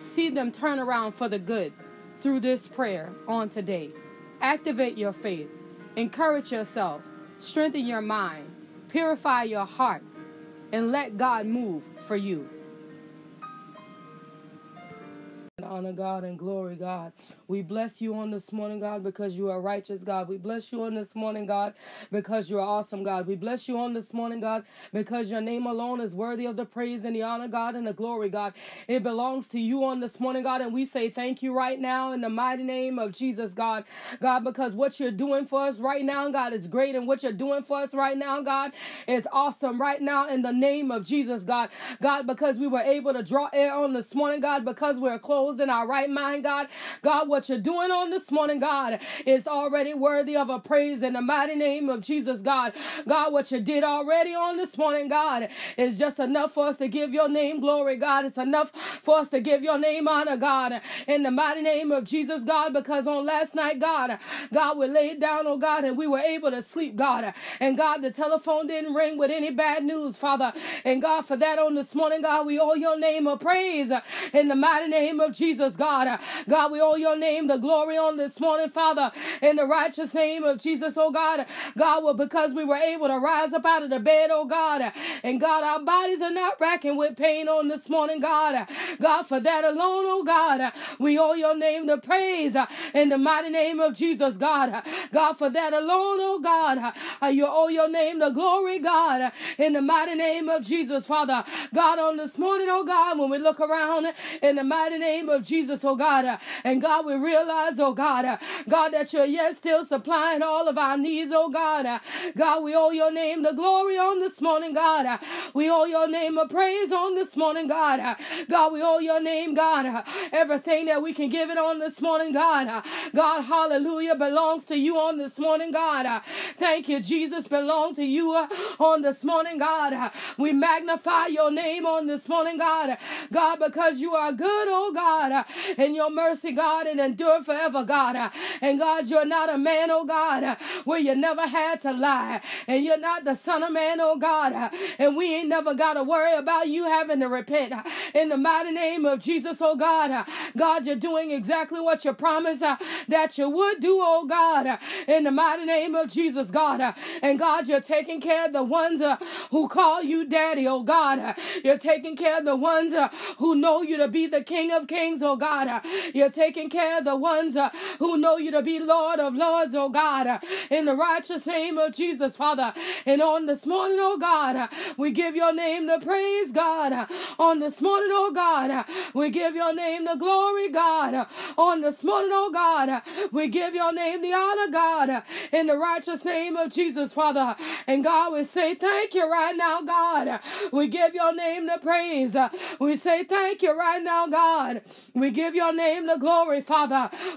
see them turn around for the good through this prayer on today. Activate your faith, encourage yourself, strengthen your mind, purify your heart, and let God move for you. Honor, God, and glory, God. We bless you on this morning, God, because you are righteous, God. We bless you on this morning, God, because you are awesome, God. We bless you on this morning, God, because your name alone is worthy of the praise and the honor, God, and the glory, God. It belongs to you on this morning, God, and we say thank you right now in the mighty name of Jesus, God. God, because what you're doing for us right now, God, is great, and what you're doing for us right now, God, is awesome right now in the name of Jesus, God. God, because we were able to draw air on this morning, God, because we're closed in our right mind, God. God, what you're doing on this morning, God, is already worthy of a praise in the mighty name of Jesus, God. God, what you did already on this morning, God, is just enough for us to give your name glory, God. It's enough for us to give your name honor, God, in the mighty name of Jesus, God, because on last night, God, God, we laid down, oh God, and we were able to sleep, God. And God, the telephone didn't ring with any bad news, Father. And God, for that on this morning, God, we owe your name a praise in the mighty name of. Jesus, God. God, we owe your name the glory on this morning, Father, in the righteous name of Jesus, oh God. God, well, because we were able to rise up out of the bed, oh God. And God, our bodies are not racking with pain on this morning, God. God, for that alone, oh God, we owe your name the praise in the mighty name of Jesus, God. God, for that alone, oh God, you owe your name the glory, God, in the mighty name of Jesus, Father. God, on this morning, oh God, when we look around in the mighty name of of Jesus, oh God. And God, we realize, oh God, uh, God, that you're yet still supplying all of our needs, oh God. Uh, God, we owe your name the glory on this morning, God. Uh, we owe your name a praise on this morning, God. God, we owe your name, God. Everything that we can give it on this morning, God. God, hallelujah, belongs to you on this morning, God. Thank you, Jesus, belong to you on this morning, God. We magnify your name on this morning, God. God, because you are good, oh God. And your mercy, God, and endure forever, God. And God, you're not a man, oh God, where you never had to lie. And you're not the son of man, oh God. And we ain't never got to worry about you having to repent. In the mighty name of Jesus, oh God. God, you're doing exactly what you promised that you would do, oh God. In the mighty name of Jesus, God. And God, you're taking care of the ones who call you daddy, oh God. You're taking care of the ones who know you to be the King of Kings oh God. You're taking care of the ones uh, who know you to be Lord of Lords, oh God. Uh, in the righteous name of Jesus, Father. And on this morning, oh God, we give your name the praise, God. On this morning, oh God, we give your name the glory, God. On this morning, oh God, we give your name the honor, God. In the righteous name of Jesus, Father. And God, we say thank you right now, God. We give your name the praise. We say thank you right now, God. We give your name the glory, Father.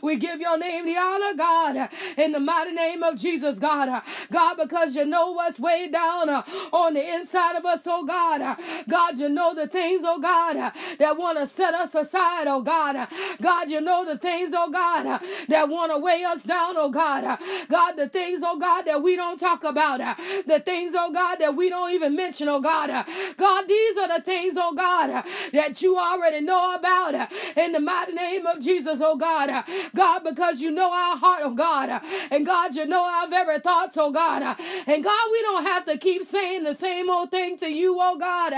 We give your name the honor, God, in the mighty name of Jesus, God. God, because you know what's way down on the inside of us, oh God. God, you know the things, oh God, that want to set us aside, oh God. God, you know the things, oh God, that want to weigh us down, oh God. God, the things, oh God, that we don't talk about. The things, oh God, that we don't even mention, oh God. God, these are the things, oh God, that you already know about in the mighty name of Jesus, oh God. God, God, because you know our heart, oh God. And God, you know our very thoughts, oh God. And God, we don't have to keep saying the same old thing to you, oh God.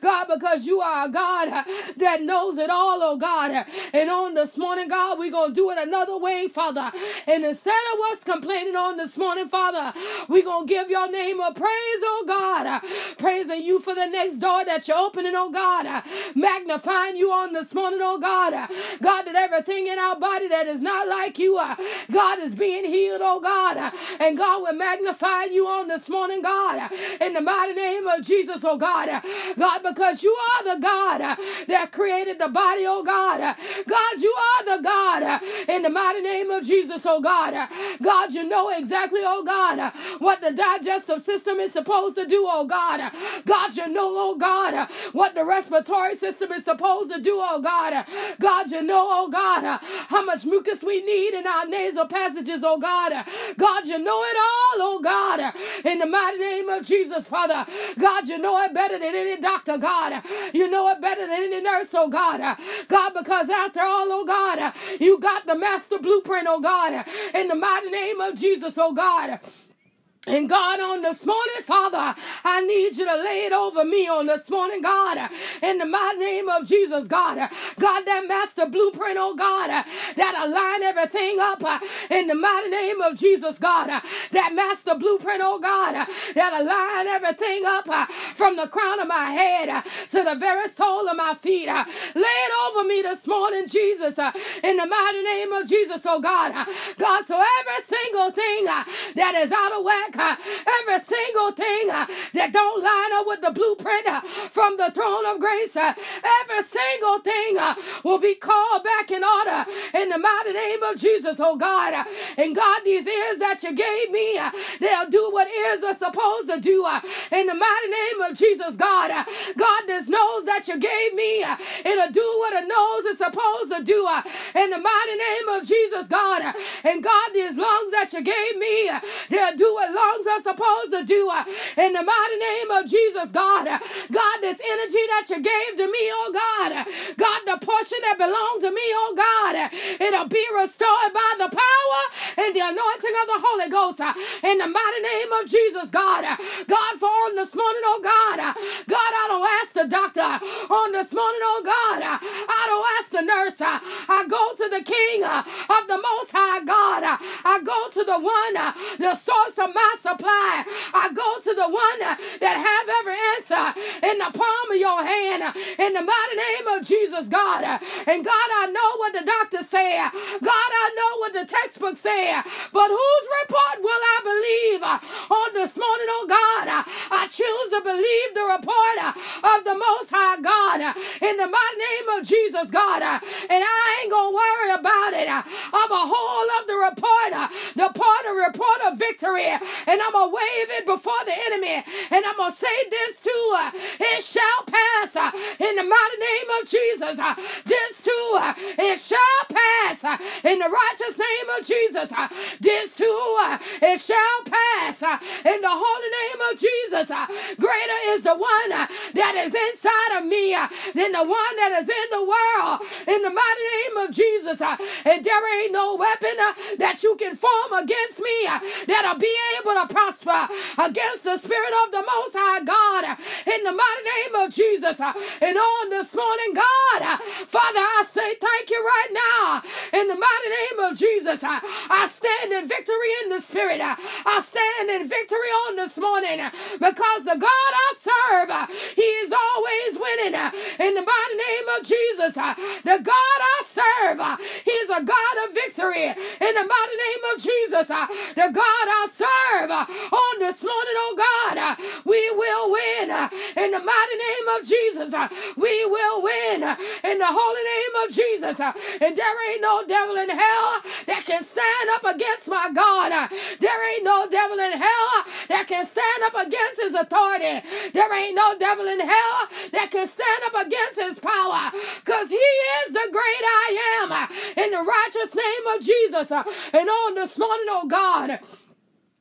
God, because you are a God that knows it all, oh God. And on this morning, God, we're going to do it another way, Father. And instead of us complaining on this morning, Father, we're going to give your name a praise, oh God. Praising you for the next door that you're opening, oh God. Magnifying you on this morning, oh God. God, that everything in our body that is not like you, uh, God, is being healed, oh God. Uh, and God, we're magnifying you on this morning, God. Uh, in the mighty name of Jesus, oh God. God, because you are the God that created the body, oh God. God, you are the God in the mighty name of Jesus, oh God. God, you know exactly, oh God, what the digestive system is supposed to do, oh God. God, you know, oh God, what the respiratory system is supposed to do, oh God. God, you know, oh God, how much mucus we need in our nasal passages, oh God. God, you know it all, oh God. In the mighty name of Jesus, Father. God, you know it better than any doctor, God. You know it better than any nurse, oh God. God, because after all, oh God, you got the master blueprint, oh God. In the mighty name of Jesus, oh God. And God, on this morning, Father, I need you to lay it over me on this morning, God, in the mighty name of Jesus, God. God, that master blueprint, oh God, that align everything up in the mighty name of Jesus, God. That master blueprint, oh God, that align everything up from the crown of my head to the very sole of my feet. Lay it over me this morning, Jesus, in the mighty name of Jesus, oh God. God, so every single thing that is out of whack, every single thing uh, that don't line up with the blueprint uh, from the throne of grace, uh, every single thing uh, will be called back in order in the mighty name of Jesus, oh God. Uh, and God, these ears that you gave me, uh, they'll do what ears are supposed to do in the mighty name of Jesus, God. God, this nose that you gave me, it'll do what a nose is supposed to do in the mighty name of Jesus, God. And God, these lungs that you gave me, they'll do what lungs are supposed to do uh, in the mighty name of Jesus, God. Uh, God, this energy that you gave to me, oh God. Uh, God, the portion that belongs to me, oh God. Uh, it'll be restored by the power and the anointing of the Holy Ghost uh, in the mighty name of Jesus, God. God, for on this morning, oh God. God, I don't ask the doctor on this morning, oh God. I don't ask the nurse. I go to the King of the Most High God. I go to the one, the source of my supply. I go to the one that have every answer in the palm of your hand in the mighty name of Jesus, God. And God, I know what the doctor said. God, I know what the textbook said. But whose report will I believe on this morning, oh God? I choose to believe the report of the Most High God in the mighty name of Jesus, God. And I ain't gonna worry about it. I'm a whole of the report, the part of report of victory and I'm going to wave it before the enemy. And I'm going to say this too. Uh, it shall pass uh, in the mighty name of Jesus. Uh, this too. It shall pass uh, in the righteous name of Jesus. Uh, this too. It shall pass uh, in the holy name of Jesus. Greater is the one that is inside of me than the one that is in the world. In the mighty name of Jesus. And there ain't no weapon that you can form against me that'll be able to prosper against the spirit of the Most High God in the mighty name of Jesus. And on this morning, God, Father, I say thank you right now in the mighty name of Jesus. I stand in victory in the spirit. I stand in victory on this morning because the God I serve, He is always winning in the mighty name of Jesus. The God I serve, He's a God of victory in the mighty name of Jesus. The God I serve, serve uh, on this morning, oh God. Uh, we will win uh, in the mighty name of Jesus. We will win in the holy name of Jesus. And there ain't no devil in hell that can stand up against my God. There ain't no devil in hell that can stand up against his authority. There ain't no devil in hell that can stand up against his power. Because he is the great I am in the righteous name of Jesus. And on this morning, oh God.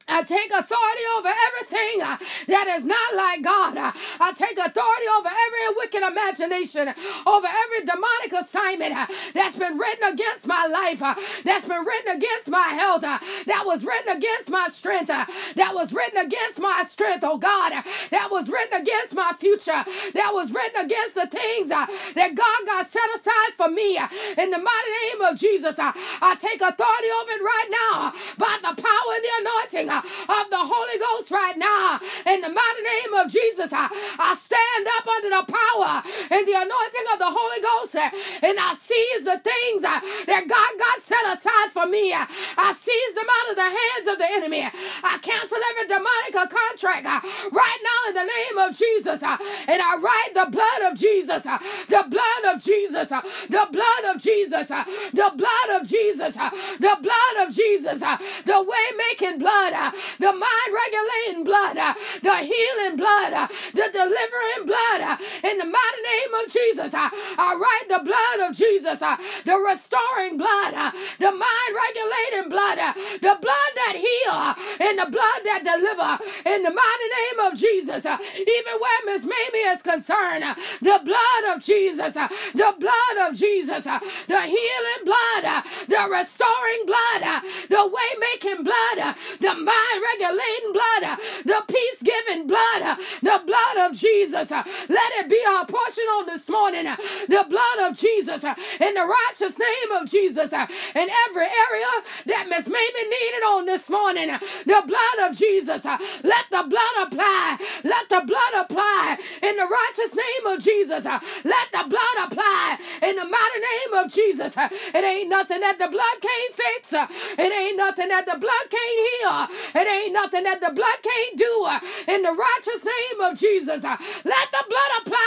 I take authority over everything uh, that is not like God. Uh, I take authority over every wicked imagination, over every demonic assignment uh, that's been written against my life, uh, that's been written against my health, uh, that was written against my strength, uh, that was written against my strength, oh God, that was written against my future, that was written against the things that God got set aside for me. In the mighty name of Jesus, I take authority over it right now by the power and the anointing of the Holy Ghost right now. In the mighty name of Jesus, I stand up under the power and the anointing of the Holy Ghost eh, and I seize the things eh, that God got set aside for me. Eh. I seize them out of the hands of the enemy. I cancel every demonic contract right now in the name of Jesus. And I write the blood of Jesus, the blood of Jesus, the blood of Jesus, the blood of Jesus, the blood of Jesus, the way making blood, the mind regulating blood, uh, the healing blood, uh, the delivering blood. In the mighty name of Jesus, I write the blood of Jesus, the restoring blood, the mind regulating blood, the blood that heal, and the blood that deliver. In the mighty name of Jesus, even where Miss Mamie is concerned, the blood of Jesus, the blood of Jesus, the healing blood, the restoring blood, the way making blood, the mind regulating blood, the peace giving blood, the blood of Jesus. Let it be our portion on this morning. Uh, the blood of Jesus uh, in the righteous name of Jesus uh, in every area that Miss Mamie needed on this morning. The blood of Jesus. Let the blood apply. Let the blood apply in the righteous name of Jesus. Let the blood apply in the mighty name of Jesus. It ain't nothing that the blood can't fix. It ain't nothing that the blood can't heal. It ain't nothing that the blood can't do. In the righteous name of Jesus. Let the blood apply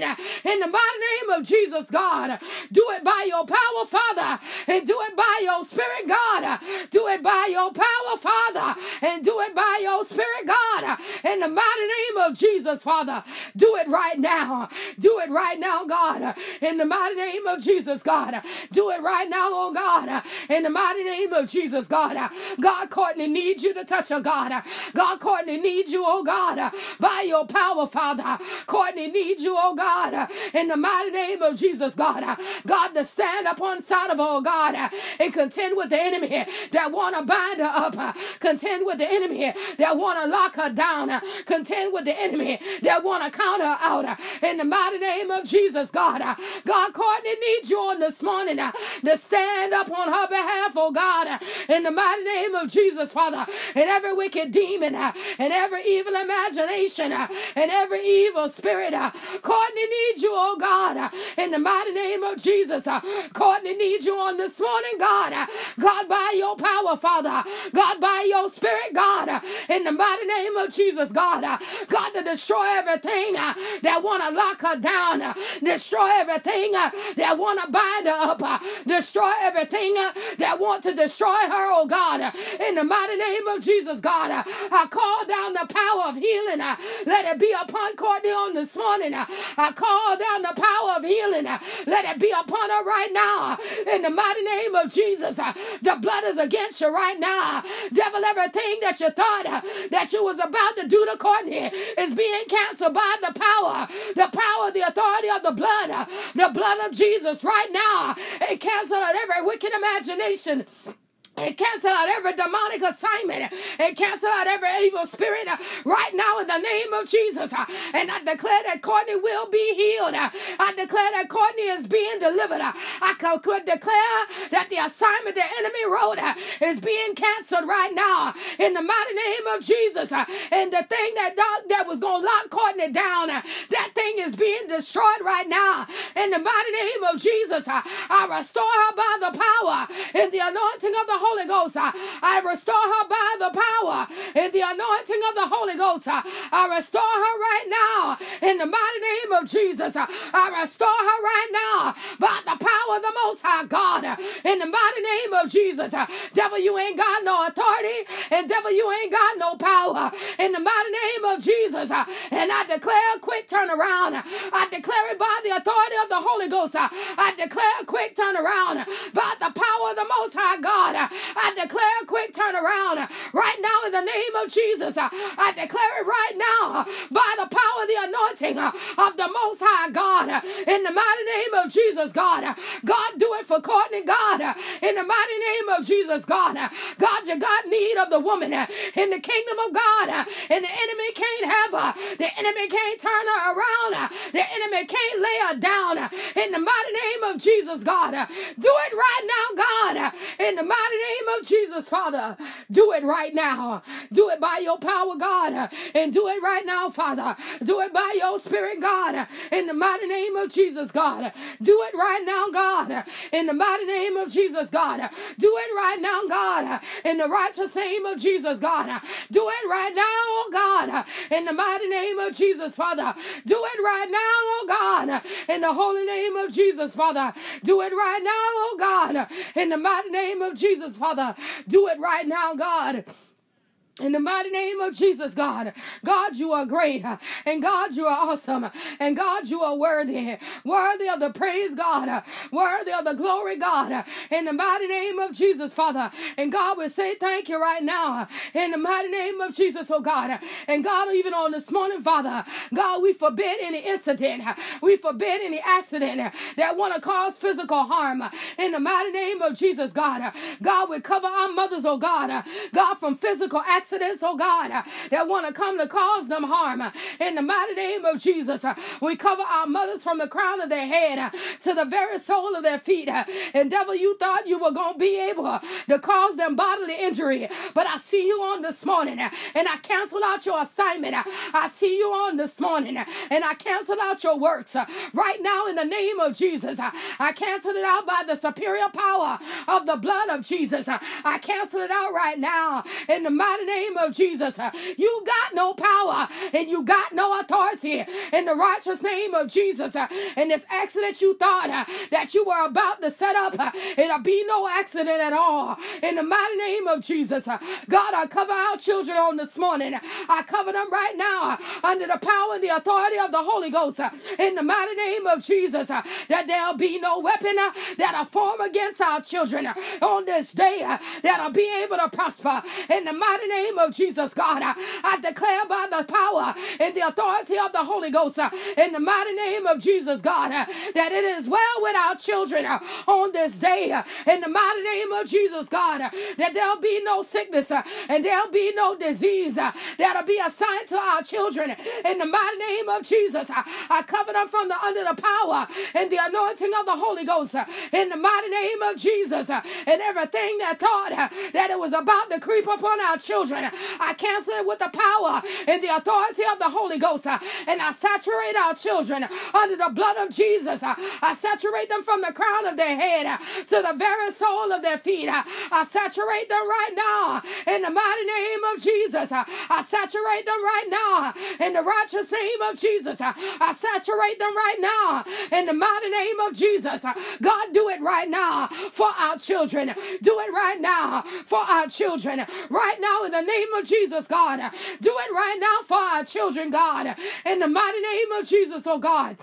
morning. In the mighty name of Jesus, God. Do it by your power, Father. And do it by your spirit, God. Do it by your power, Father. And do it by your spirit, God. In the mighty name of Jesus, Father. Do it right now. Do it right now, God. In the mighty name of Jesus, God. Do it right now, oh God. In the mighty name of Jesus, God. God, Courtney needs you to touch her, God. God, Courtney needs you, oh God, by your power, Father. Courtney needs you, oh God, in the mighty name of Jesus, God. God, to stand up on side of oh God, and contend with the enemy that want to bind her up. Contend with the enemy that want to lock her down. Contend with the enemy that want to count her out. In the mighty name of Jesus, God. God, Courtney needs you on this morning to stand up on her behalf, oh God. In the mighty name of Jesus, Father. And every wicked demon and every evil imagination and every evil spirit. Courtney needs you, oh God. In the mighty name of Jesus. Uh, Courtney needs you on this morning, God. Uh, God, by your power, Father. God, by your spirit, God. Uh, in the mighty name of Jesus, God. God, to destroy everything that want to lock her down. Destroy everything that want to bind her up. Destroy everything that want to destroy her, oh God. In the mighty name of Jesus, God. I call down the power of healing. Let it be upon Courtney on this morning. I call down the power of healing. Let it be upon her right now. In the mighty name of Jesus. The blood is against you right now. Devil, everything that you thought that you was about to do to Courtney is being canceled by the power. The power, the authority of the blood. The blood of Jesus right now. It cancels every wicked imagination and cancel out every demonic assignment and cancel out every evil spirit uh, right now in the name of Jesus. Uh, and I declare that Courtney will be healed. Uh, I declare that Courtney is being delivered. I could declare that the assignment the enemy wrote is being canceled right now in the mighty name of Jesus. And the thing that that was going to lock Courtney down, that thing is being destroyed right now in the mighty name of Jesus. I restore her by the power and the anointing of the Holy Ghost. I restore her by the power and the anointing of the Holy Ghost. I restore her right now in the mighty name of Jesus. I restore her right now by the power of the Most High God in the mighty name of Jesus. Devil, you ain't got no authority, and devil, you ain't got no power in the mighty name of Jesus. And I declare a quick turnaround. I declare it by the authority of the Holy Ghost. I declare a quick turnaround by the power of the Most High God. I declare a quick turnaround right now in the name of Jesus. Uh, I declare it right now uh, by the power the anointing uh, of the Most High God. In the mighty name of Jesus, God. God, do it for Courtney, God. In the mighty name of Jesus, God. God, you got need of the woman in the kingdom of God. And the enemy can't have her. The enemy can't turn her around. The enemy can't lay her down. In the mighty name of Jesus, God. Do it right now, God. In the mighty name of Jesus, Father. Do it right now. Do it by your power, God. And do it right now, Father. Do it by your spirit, God. In the mighty name of Jesus, God. Do it right now, God. In the mighty name of Jesus, God. Do it right now, God. In the righteous name of Jesus, God. Do it right now, oh God. In the mighty name of Jesus, Father. Do it right now, oh God. In the holy name of Jesus, Father. Do it right now, oh God. In the mighty name of Jesus, Father. Do it right now, God. In the mighty name of Jesus, God. God, you are great. And God, you are awesome. And God, you are worthy. Worthy of the praise, God. Worthy of the glory, God. In the mighty name of Jesus, Father. And God, we say thank you right now. In the mighty name of Jesus, oh God. And God, even on this morning, Father. God, we forbid any incident. We forbid any accident that want to cause physical harm. In the mighty name of Jesus, God. God, we cover our mothers, oh God. God, from physical accidents accidents, oh God, uh, that want to come to cause them harm. Uh, in the mighty name of Jesus, uh, we cover our mothers from the crown of their head to the very sole of their feet. And devil, you thought you were going to be able to cause them bodily injury, but I see you on this morning and I cancel out your assignment. I see you on this morning and I cancel out your works right now in the name of Jesus. I cancel it out by the superior power of the blood of Jesus. I cancel it out right now in the mighty name name of Jesus. Uh, you got no power and you got no authority in the righteous name of Jesus. Uh, in this accident you thought uh, that you were about to set up, it'll be no accident at all. In the mighty name of Jesus. God, I cover our children on this morning. I cover them right now under the power and the authority of the Holy Ghost. In the mighty name of Jesus. That there'll be no weapon that'll form against our children on this day that'll be able to prosper. In the mighty name name of Jesus, God. I declare by the power and the authority of the Holy Ghost uh, in the mighty name of Jesus, God, uh, that it is well with our children uh, on this day in the mighty name of Jesus, God, that there'll be no sickness and there'll be no disease that'll be assigned to our children in the mighty name of Jesus. I cover them from the under the power and the anointing of the Holy Ghost in the mighty name of Jesus and everything that thought that it was about to creep upon our children I cancel it with the power and the authority of the Holy Ghost. Uh, and I saturate our children under the blood of Jesus. Uh, I saturate them from the crown of their head uh, to the very sole of their feet. I saturate them right now in the mighty name of Jesus. I saturate them right now in the righteous name of Jesus. I saturate them right now in the mighty name of Jesus. God, do it right now for our children. Do it right now for our children. Right now in the name of Jesus, God. Do it right now for our children, God. In the mighty name of Jesus, oh God.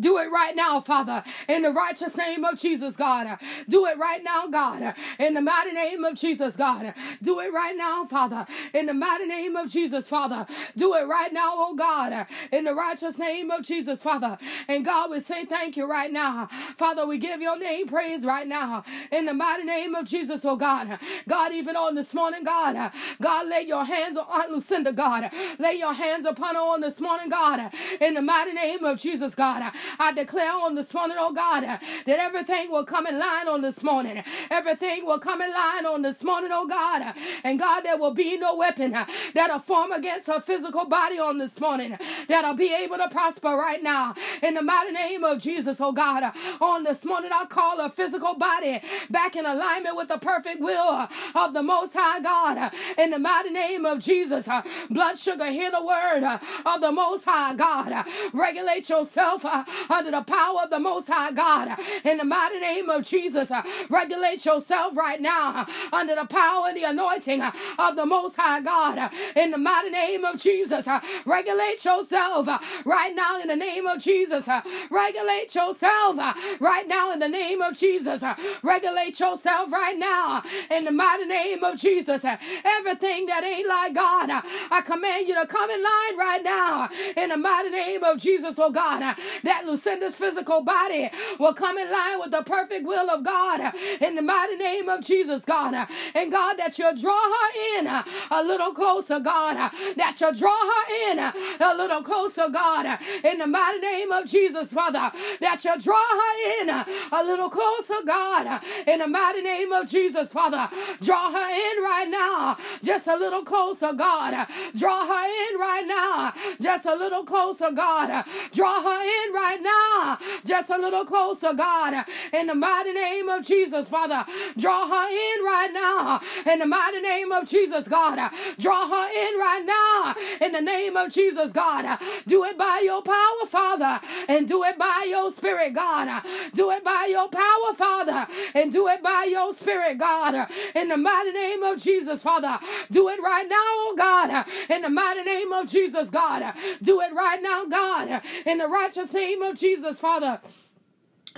Do it right now, Father, in the righteous name of Jesus, God. Do it right now, God, in the mighty name of Jesus, God. Do it right now, Father, in the mighty name of Jesus, Father. Do it right now, oh God, in the righteous name of Jesus, Father. And God, we say thank you right now. Father, we give your name praise right now, in the mighty name of Jesus, oh God. God, even on this morning, God, God, lay your hands on Aunt Lucinda, God. Lay your hands upon her on this morning, God, in the mighty name of Jesus, God. I declare on this morning, oh God, uh, that everything will come in line on this morning. Everything will come in line on this morning, oh God. Uh, and God, there will be no weapon uh, that'll form against her physical body on this morning that'll be able to prosper right now. In the mighty name of Jesus, oh God. On this morning, I call her physical body back in alignment with the perfect will of the Most High God. In the mighty name of Jesus, blood sugar, hear the word of the Most High God. Regulate yourself under the power of the Most High God. In the mighty name of Jesus, uh, regulate yourself right now uh, under the power and the anointing uh, of the Most High God. In the mighty name of Jesus, regulate yourself right now in the name of Jesus. Regulate yourself right now in the name of Jesus. Regulate yourself right now in the mighty name of Jesus. Everything that ain't like God, I command you to come in line right now in the mighty name of Jesus, oh God. That Lucinda's physical body will come in line with the perfect will of God in the mighty name of Jesus, God. And God, that you'll draw her in a little closer, God. That you'll draw her in a little closer, God. In the mighty name of Jesus, Father. That you'll draw her in a little closer, God. In the mighty name of Jesus, Father. Draw her in right now. Just a little closer, God. Draw her in right now. Just a little closer, God. Draw her in right now. Just a little closer, God. In the mighty name of Jesus, Father. Draw her in right now. In the mighty name of Jesus, God. Draw her in right now. In the name of Jesus, God. Do it by your power, Father. And do it by your spirit, God. Do it by your power, Father. And do it by your spirit, God. In the mighty name of Jesus, Father. Do it right now, oh God. In the mighty name of Jesus, God. Do it right now, God. In the righteous name of Jesus, Father.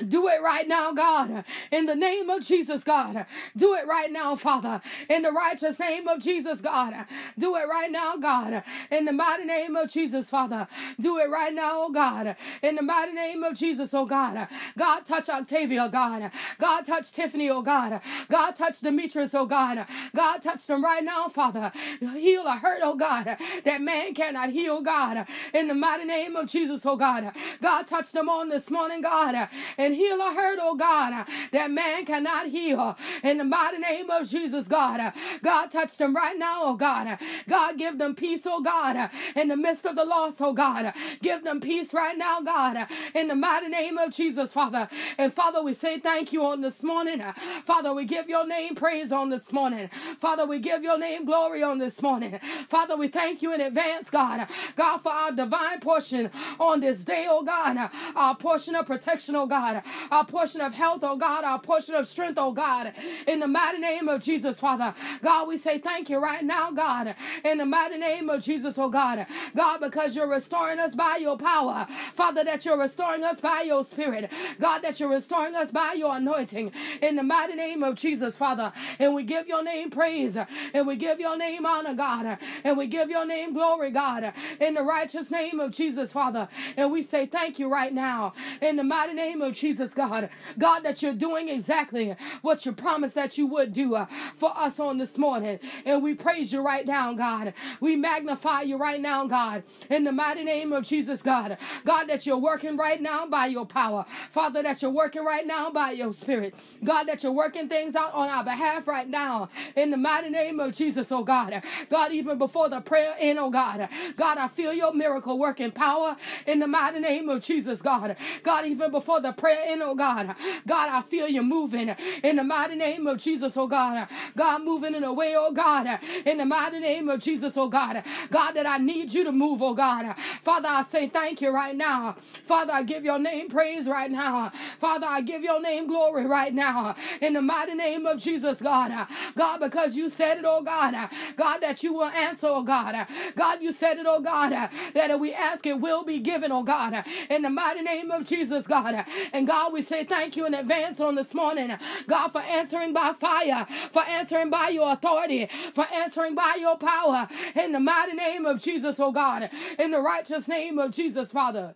Do it right now, God, in the name of Jesus, God. Do it right now, Father, in the righteous name of Jesus, God. Do it right now, God, in the mighty name of Jesus, Father. Do it right now, oh God, in the mighty name of Jesus, oh God. God, touch Octavia, God. God, touch Tiffany, oh God. God, touch Demetrius, oh God. God, touch them right now, Father. Heal a hurt, oh God, that man cannot heal, God, in the mighty name of Jesus, oh God. God, touch them on this morning, God, and heal a hurt, oh God, uh, that man cannot heal. In the mighty name of Jesus, God. Uh, God, touch them right now, oh God. Uh, God, give them peace, oh God, in the midst of the loss, oh God. Give them peace right now, God, in the mighty name of Jesus, Father. And Father, we say thank you on this morning. Father, we give your name praise on this morning. Father, we give your name glory on this morning. Father, we thank you in advance, God. God, for our divine portion on this day, oh God. Our portion of protection, oh God our portion of health, oh God, our portion of strength, oh God, in the mighty name of Jesus, Father. God, we say thank you right now, God, in the mighty name of Jesus, oh God. God, because you're restoring us by your power. Father, that you're restoring us by your spirit. God, that you're restoring us by your anointing in the mighty name of Jesus, Father. And we give your name praise and we give your name honor, God, and we give your name glory, God, in the righteous name of Jesus, Father. And we say thank you right now in the mighty name of Jesus. Jesus, God. God, that you're doing exactly what you promised that you would do uh, for us on this morning. And we praise you right now, God. We magnify you right now, God. In the mighty name of Jesus, God. God, that you're working right now by your power. Father, that you're working right now by your spirit. God, that you're working things out on our behalf right now. In the mighty name of Jesus, oh God. God, even before the prayer in, oh God. God, I feel your miracle working power in the mighty name of Jesus, God. God, even before the prayer in, oh God. God, I feel you moving in the mighty name of Jesus, oh God. God, moving in a way, oh God, in the mighty name of Jesus, oh God. God, that I need you to move, oh God. Father, I say thank you right now. Father, I give your name praise right now. Father, I give your name glory right now. In the mighty name of Jesus, God. God, because you said it, oh God. God, that you will answer, oh God. God, you said it, oh God, that if we ask, it will be given, oh God. In the mighty name of Jesus, God. And God, we say thank you in advance on this morning. God, for answering by fire, for answering by your authority, for answering by your power. In the mighty name of Jesus, oh God. In the righteous name of Jesus, Father.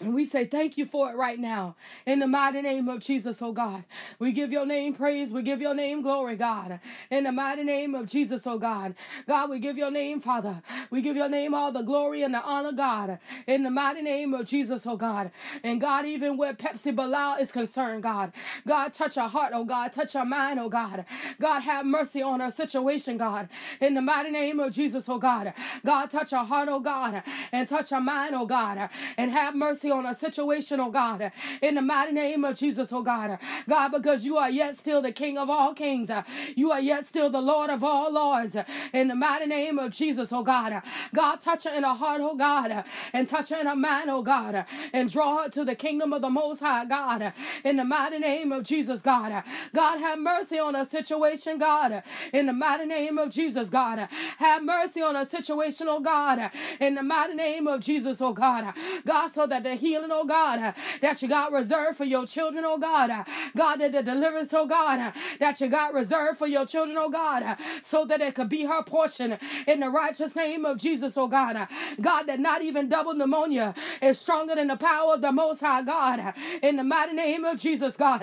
And we say thank you for it right now. In the mighty name of Jesus, oh God. We give your name praise. We give your name glory, God. In the mighty name of Jesus, oh God. God, we give your name, Father. We give your name all the glory and the honor, God. In the mighty name of Jesus, oh God. And God, even where Pepsi Bilal is concerned, God. God, touch our heart, oh God. Touch our mind, oh God. God, have mercy on our situation, God. In the mighty name of Jesus, oh God. God, touch our heart, oh God. And touch our mind, oh God. And have mercy mercy on a situation, oh God, in the mighty name of Jesus, oh God. God, because you are yet still the King of all kings. You are yet still the Lord of all lords. In the mighty name of Jesus, oh God. God, touch her in her heart, oh God, and touch her in her mind, oh God, and draw her to the kingdom of the Most High, God. In the mighty name of Jesus, God. God, have mercy on a situation, God. In the mighty name of Jesus, God. Have mercy on a situation, oh God. In the mighty name of Jesus, oh God. God, so that the healing, oh God, that you got reserved for your children, oh God. God, that the deliverance, oh God, that you got reserved for your children, oh God, so that it could be her portion in the righteous name of Jesus, oh God. God, that not even double pneumonia is stronger than the power of the Most High God. In the mighty name of Jesus, God.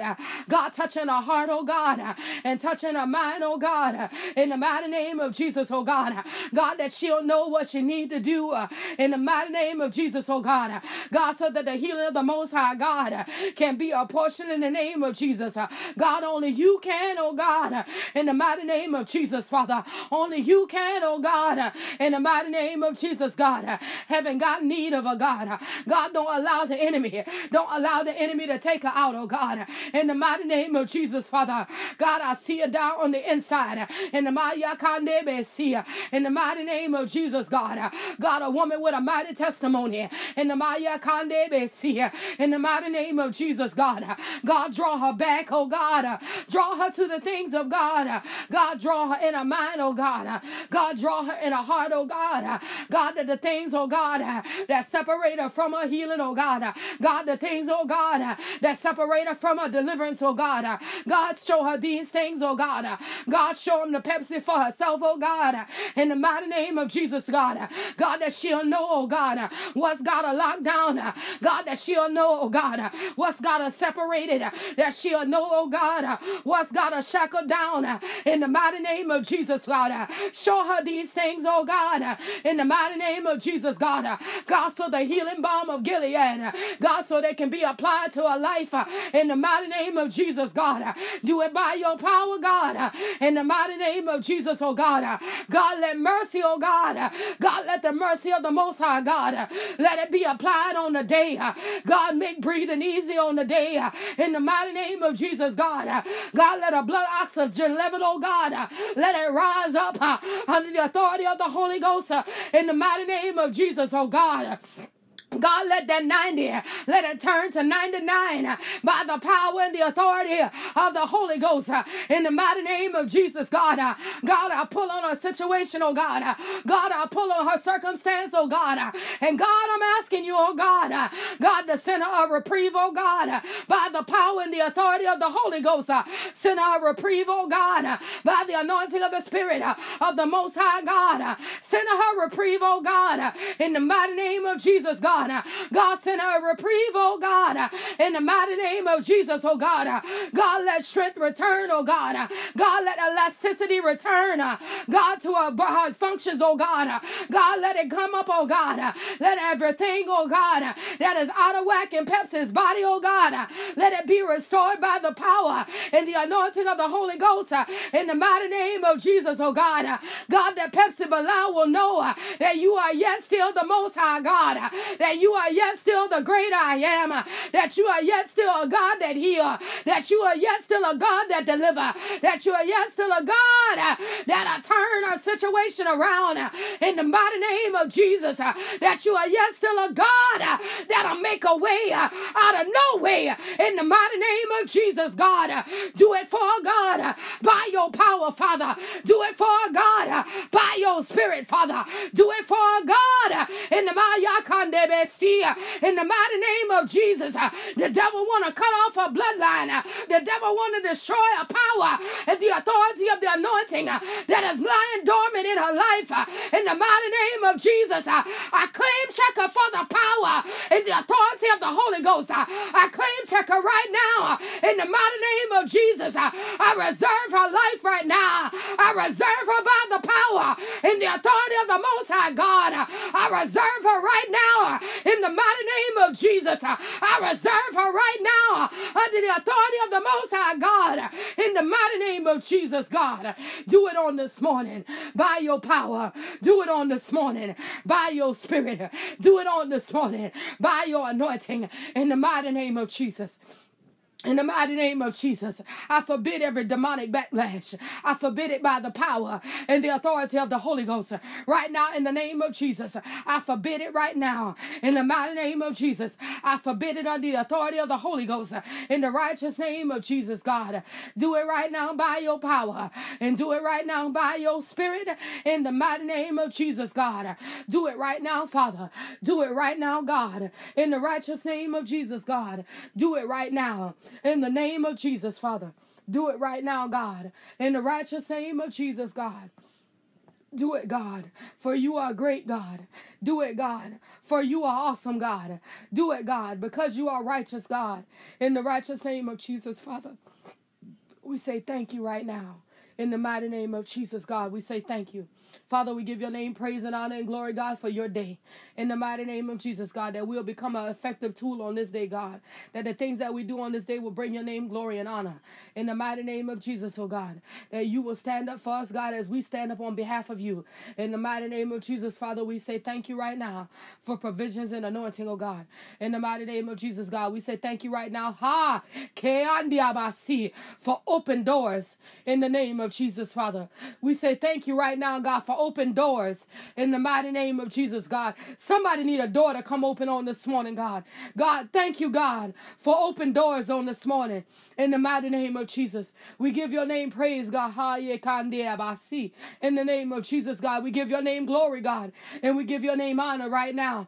God, touching her heart, oh God, and touching her mind, oh God. In the mighty name of Jesus, oh God. God, that she'll know what she need to do. In the mighty name of Jesus, oh God. God, so that the healing of the Most High God can be a portion in the name of Jesus. God, only you can, oh God. In the mighty name of Jesus, Father. Only you can, oh God. In the mighty name of Jesus, God. Having got need of a God. God, don't allow the enemy, don't allow the enemy to take her out, oh God. In the mighty name of Jesus, Father. God, I see her down on the inside. In the mighty in the mighty name of Jesus, God. God, a woman with a mighty testimony. In the mighty in the mighty name of Jesus, God. God, draw her back, oh God. Draw her to the things of God. God, draw her in her mind, oh God. God, draw her in her heart, oh God. God, that the things, oh God, that separate her from her healing, oh God. God, the things, oh God, that separate her from her deliverance, oh God. God, show her these things, oh God. God, show them the Pepsi for herself, oh God. In the mighty name of Jesus, God. God, that she'll know, oh God, what's got her locked down. God, that she'll know, oh God, what's got her separated. That she'll know, oh God, what's got her shackled down. In the mighty name of Jesus, God. Show her these things, oh God. In the mighty name of Jesus, God. God, so the healing balm of Gilead, God, so they can be applied to her life. In the mighty name of Jesus, God. Do it by your power, God. In the mighty name of Jesus, oh God. God, let mercy, oh God. God, let the mercy of the Most High, God, let it be applied on the day. God, make breathing easy on the day. In the mighty name of Jesus, God. God, let a blood oxygen level, oh God, let it rise up under the authority of the Holy Ghost. In the mighty name of Jesus, oh God. God, let that 90, let it turn to 99 by the power and the authority of the Holy Ghost. In the mighty name of Jesus, God. God, I pull on her situation, oh God. God, I pull on her circumstance, oh God. And God, I'm asking you, oh God, God, to send her a reprieve, oh God, by the power and the authority of the Holy Ghost. Send her a reprieve, oh God, by the anointing of the Spirit of the Most High God. Send her a reprieve, oh God, in the mighty name of Jesus, God. God. God, send her a reprieve, oh God, in the mighty name of Jesus, oh God. God, let strength return, oh God. God, let elasticity return, uh, God, to her functions, oh God. God, let it come up, oh God. Let everything, oh God, that is out of whack in Pepsi's body, oh God, let it be restored by the power and the anointing of the Holy Ghost uh, in the mighty name of Jesus, oh God. God, that Pepsi Bilal will know uh, that you are yet still the most high God, that you are yet still the great I am, uh, that you are yet still a God that heal, that you are yet still a God that deliver, that you are yet still a God uh, that turn our situation around uh, in the mighty name of Jesus, that you are yet still a God that'll make a way out of no way in the mighty name of Jesus, God. Do it for God by your power, Father. Do it for God spirit, Father. Do it for God in the mighty name of Jesus. The devil want to cut off her bloodline. The devil want to destroy her power and the authority of the anointing that is lying dormant in her life. In the mighty name of Jesus, I claim checker for the power and the authority of the Holy Ghost. I claim checker right now. In the mighty name of Jesus, I reserve her life right now. I reserve her by the power in the authority of the Most High God. I reserve her right now in the mighty name of Jesus. I reserve her right now under the authority of the Most High God in the mighty name of Jesus, God. Do it on this morning by your power. Do it on this morning by your spirit. Do it on this morning by your anointing in the mighty name of Jesus. In the mighty name of Jesus, I forbid every demonic backlash. I forbid it by the power and the authority of the Holy Ghost. Right now, in the name of Jesus, I forbid it right now. In the mighty name of Jesus, I forbid it under the authority of the Holy Ghost. In the righteous name of Jesus, God. Do it right now by your power and do it right now by your spirit. In the mighty name of Jesus, God. Do it right now, Father. Do it right now, God. In the righteous name of Jesus, God. Do it right now. In the name of Jesus, Father. Do it right now, God. In the righteous name of Jesus, God. Do it, God, for you are great, God. Do it, God, for you are awesome, God. Do it, God, because you are righteous, God. In the righteous name of Jesus, Father, we say thank you right now. In the mighty name of Jesus, God, we say thank you. Father, we give your name praise and honor and glory, God, for your day. In the mighty name of Jesus, God, that we'll become an effective tool on this day, God. That the things that we do on this day will bring your name glory and honor. In the mighty name of Jesus, oh God, that you will stand up for us, God, as we stand up on behalf of you. In the mighty name of Jesus, Father, we say thank you right now for provisions and anointing, oh God. In the mighty name of Jesus, God, we say thank you right now. Ha! For open doors in the name of of Jesus, Father. We say thank you right now, God, for open doors in the mighty name of Jesus, God. Somebody need a door to come open on this morning, God. God, thank you, God, for open doors on this morning in the mighty name of Jesus. We give your name praise, God. In the name of Jesus, God, we give your name glory, God, and we give your name honor right now.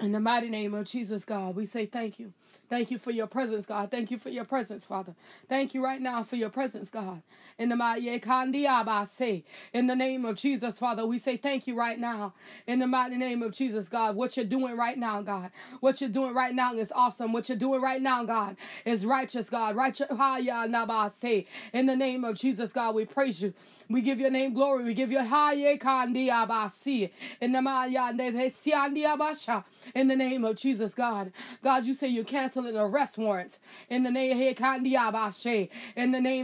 In the mighty name of Jesus, God, we say thank you. Thank you for your presence, God. Thank you for your presence, Father. Thank you right now for your presence, God. In the mighty Kandi Abase. in the name of Jesus, Father, we say thank you right now. In the mighty name of Jesus, God, what you're doing right now, God. What you're doing right now is awesome. What you're doing right now, God, is righteous, God. Righteous. In the name of Jesus, God, we praise you. We give your name glory. We give you in the in the name of Jesus, God. God, you say you're arrest warrants in the name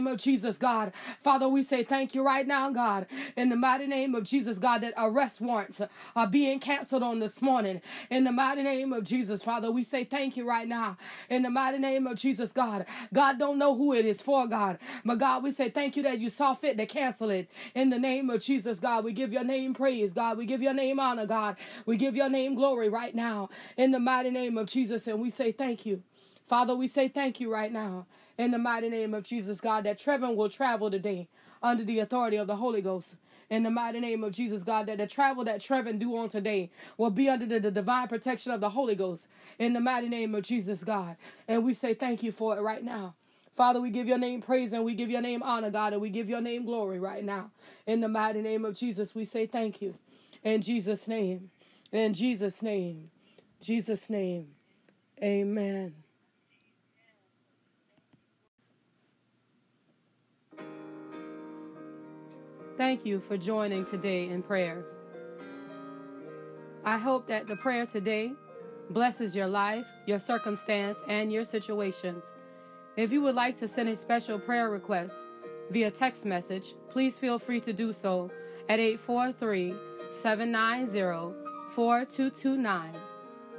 of Jesus, God. Father, we say thank you right now, God. In the mighty name of Jesus, God, that arrest warrants are being canceled on this morning. In the mighty name of Jesus, Father, we say thank you right now. In the mighty name of Jesus, God. God don't know who it is for, God. But God, we say thank you that you saw fit to cancel it. In the name of Jesus, God, we give your name praise, God. We give your name honor, God. We give your name glory right now in the mighty name of Jesus. And we say thank you. Father, we say thank you right now in the mighty name of Jesus, God, that Trevin will travel today under the authority of the Holy Ghost. In the mighty name of Jesus, God, that the travel that Trevin do on today will be under the, the divine protection of the Holy Ghost. In the mighty name of Jesus, God. And we say thank you for it right now. Father, we give your name praise and we give your name honor, God, and we give your name glory right now. In the mighty name of Jesus, we say thank you. In Jesus' name. In Jesus' name. Jesus' name, amen. Thank you for joining today in prayer. I hope that the prayer today blesses your life, your circumstance, and your situations. If you would like to send a special prayer request via text message, please feel free to do so at 843 790 4229.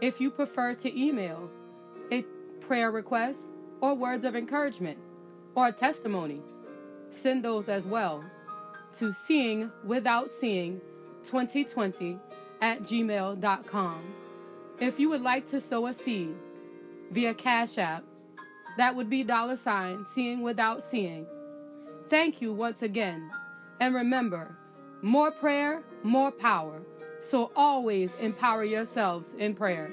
If you prefer to email a prayer request or words of encouragement or a testimony, send those as well to seeing without seeing 2020 at gmail.com. If you would like to sow a seed via Cash App, that would be dollar sign seeing without seeing. Thank you once again. And remember, more prayer, more power. So always empower yourselves in prayer.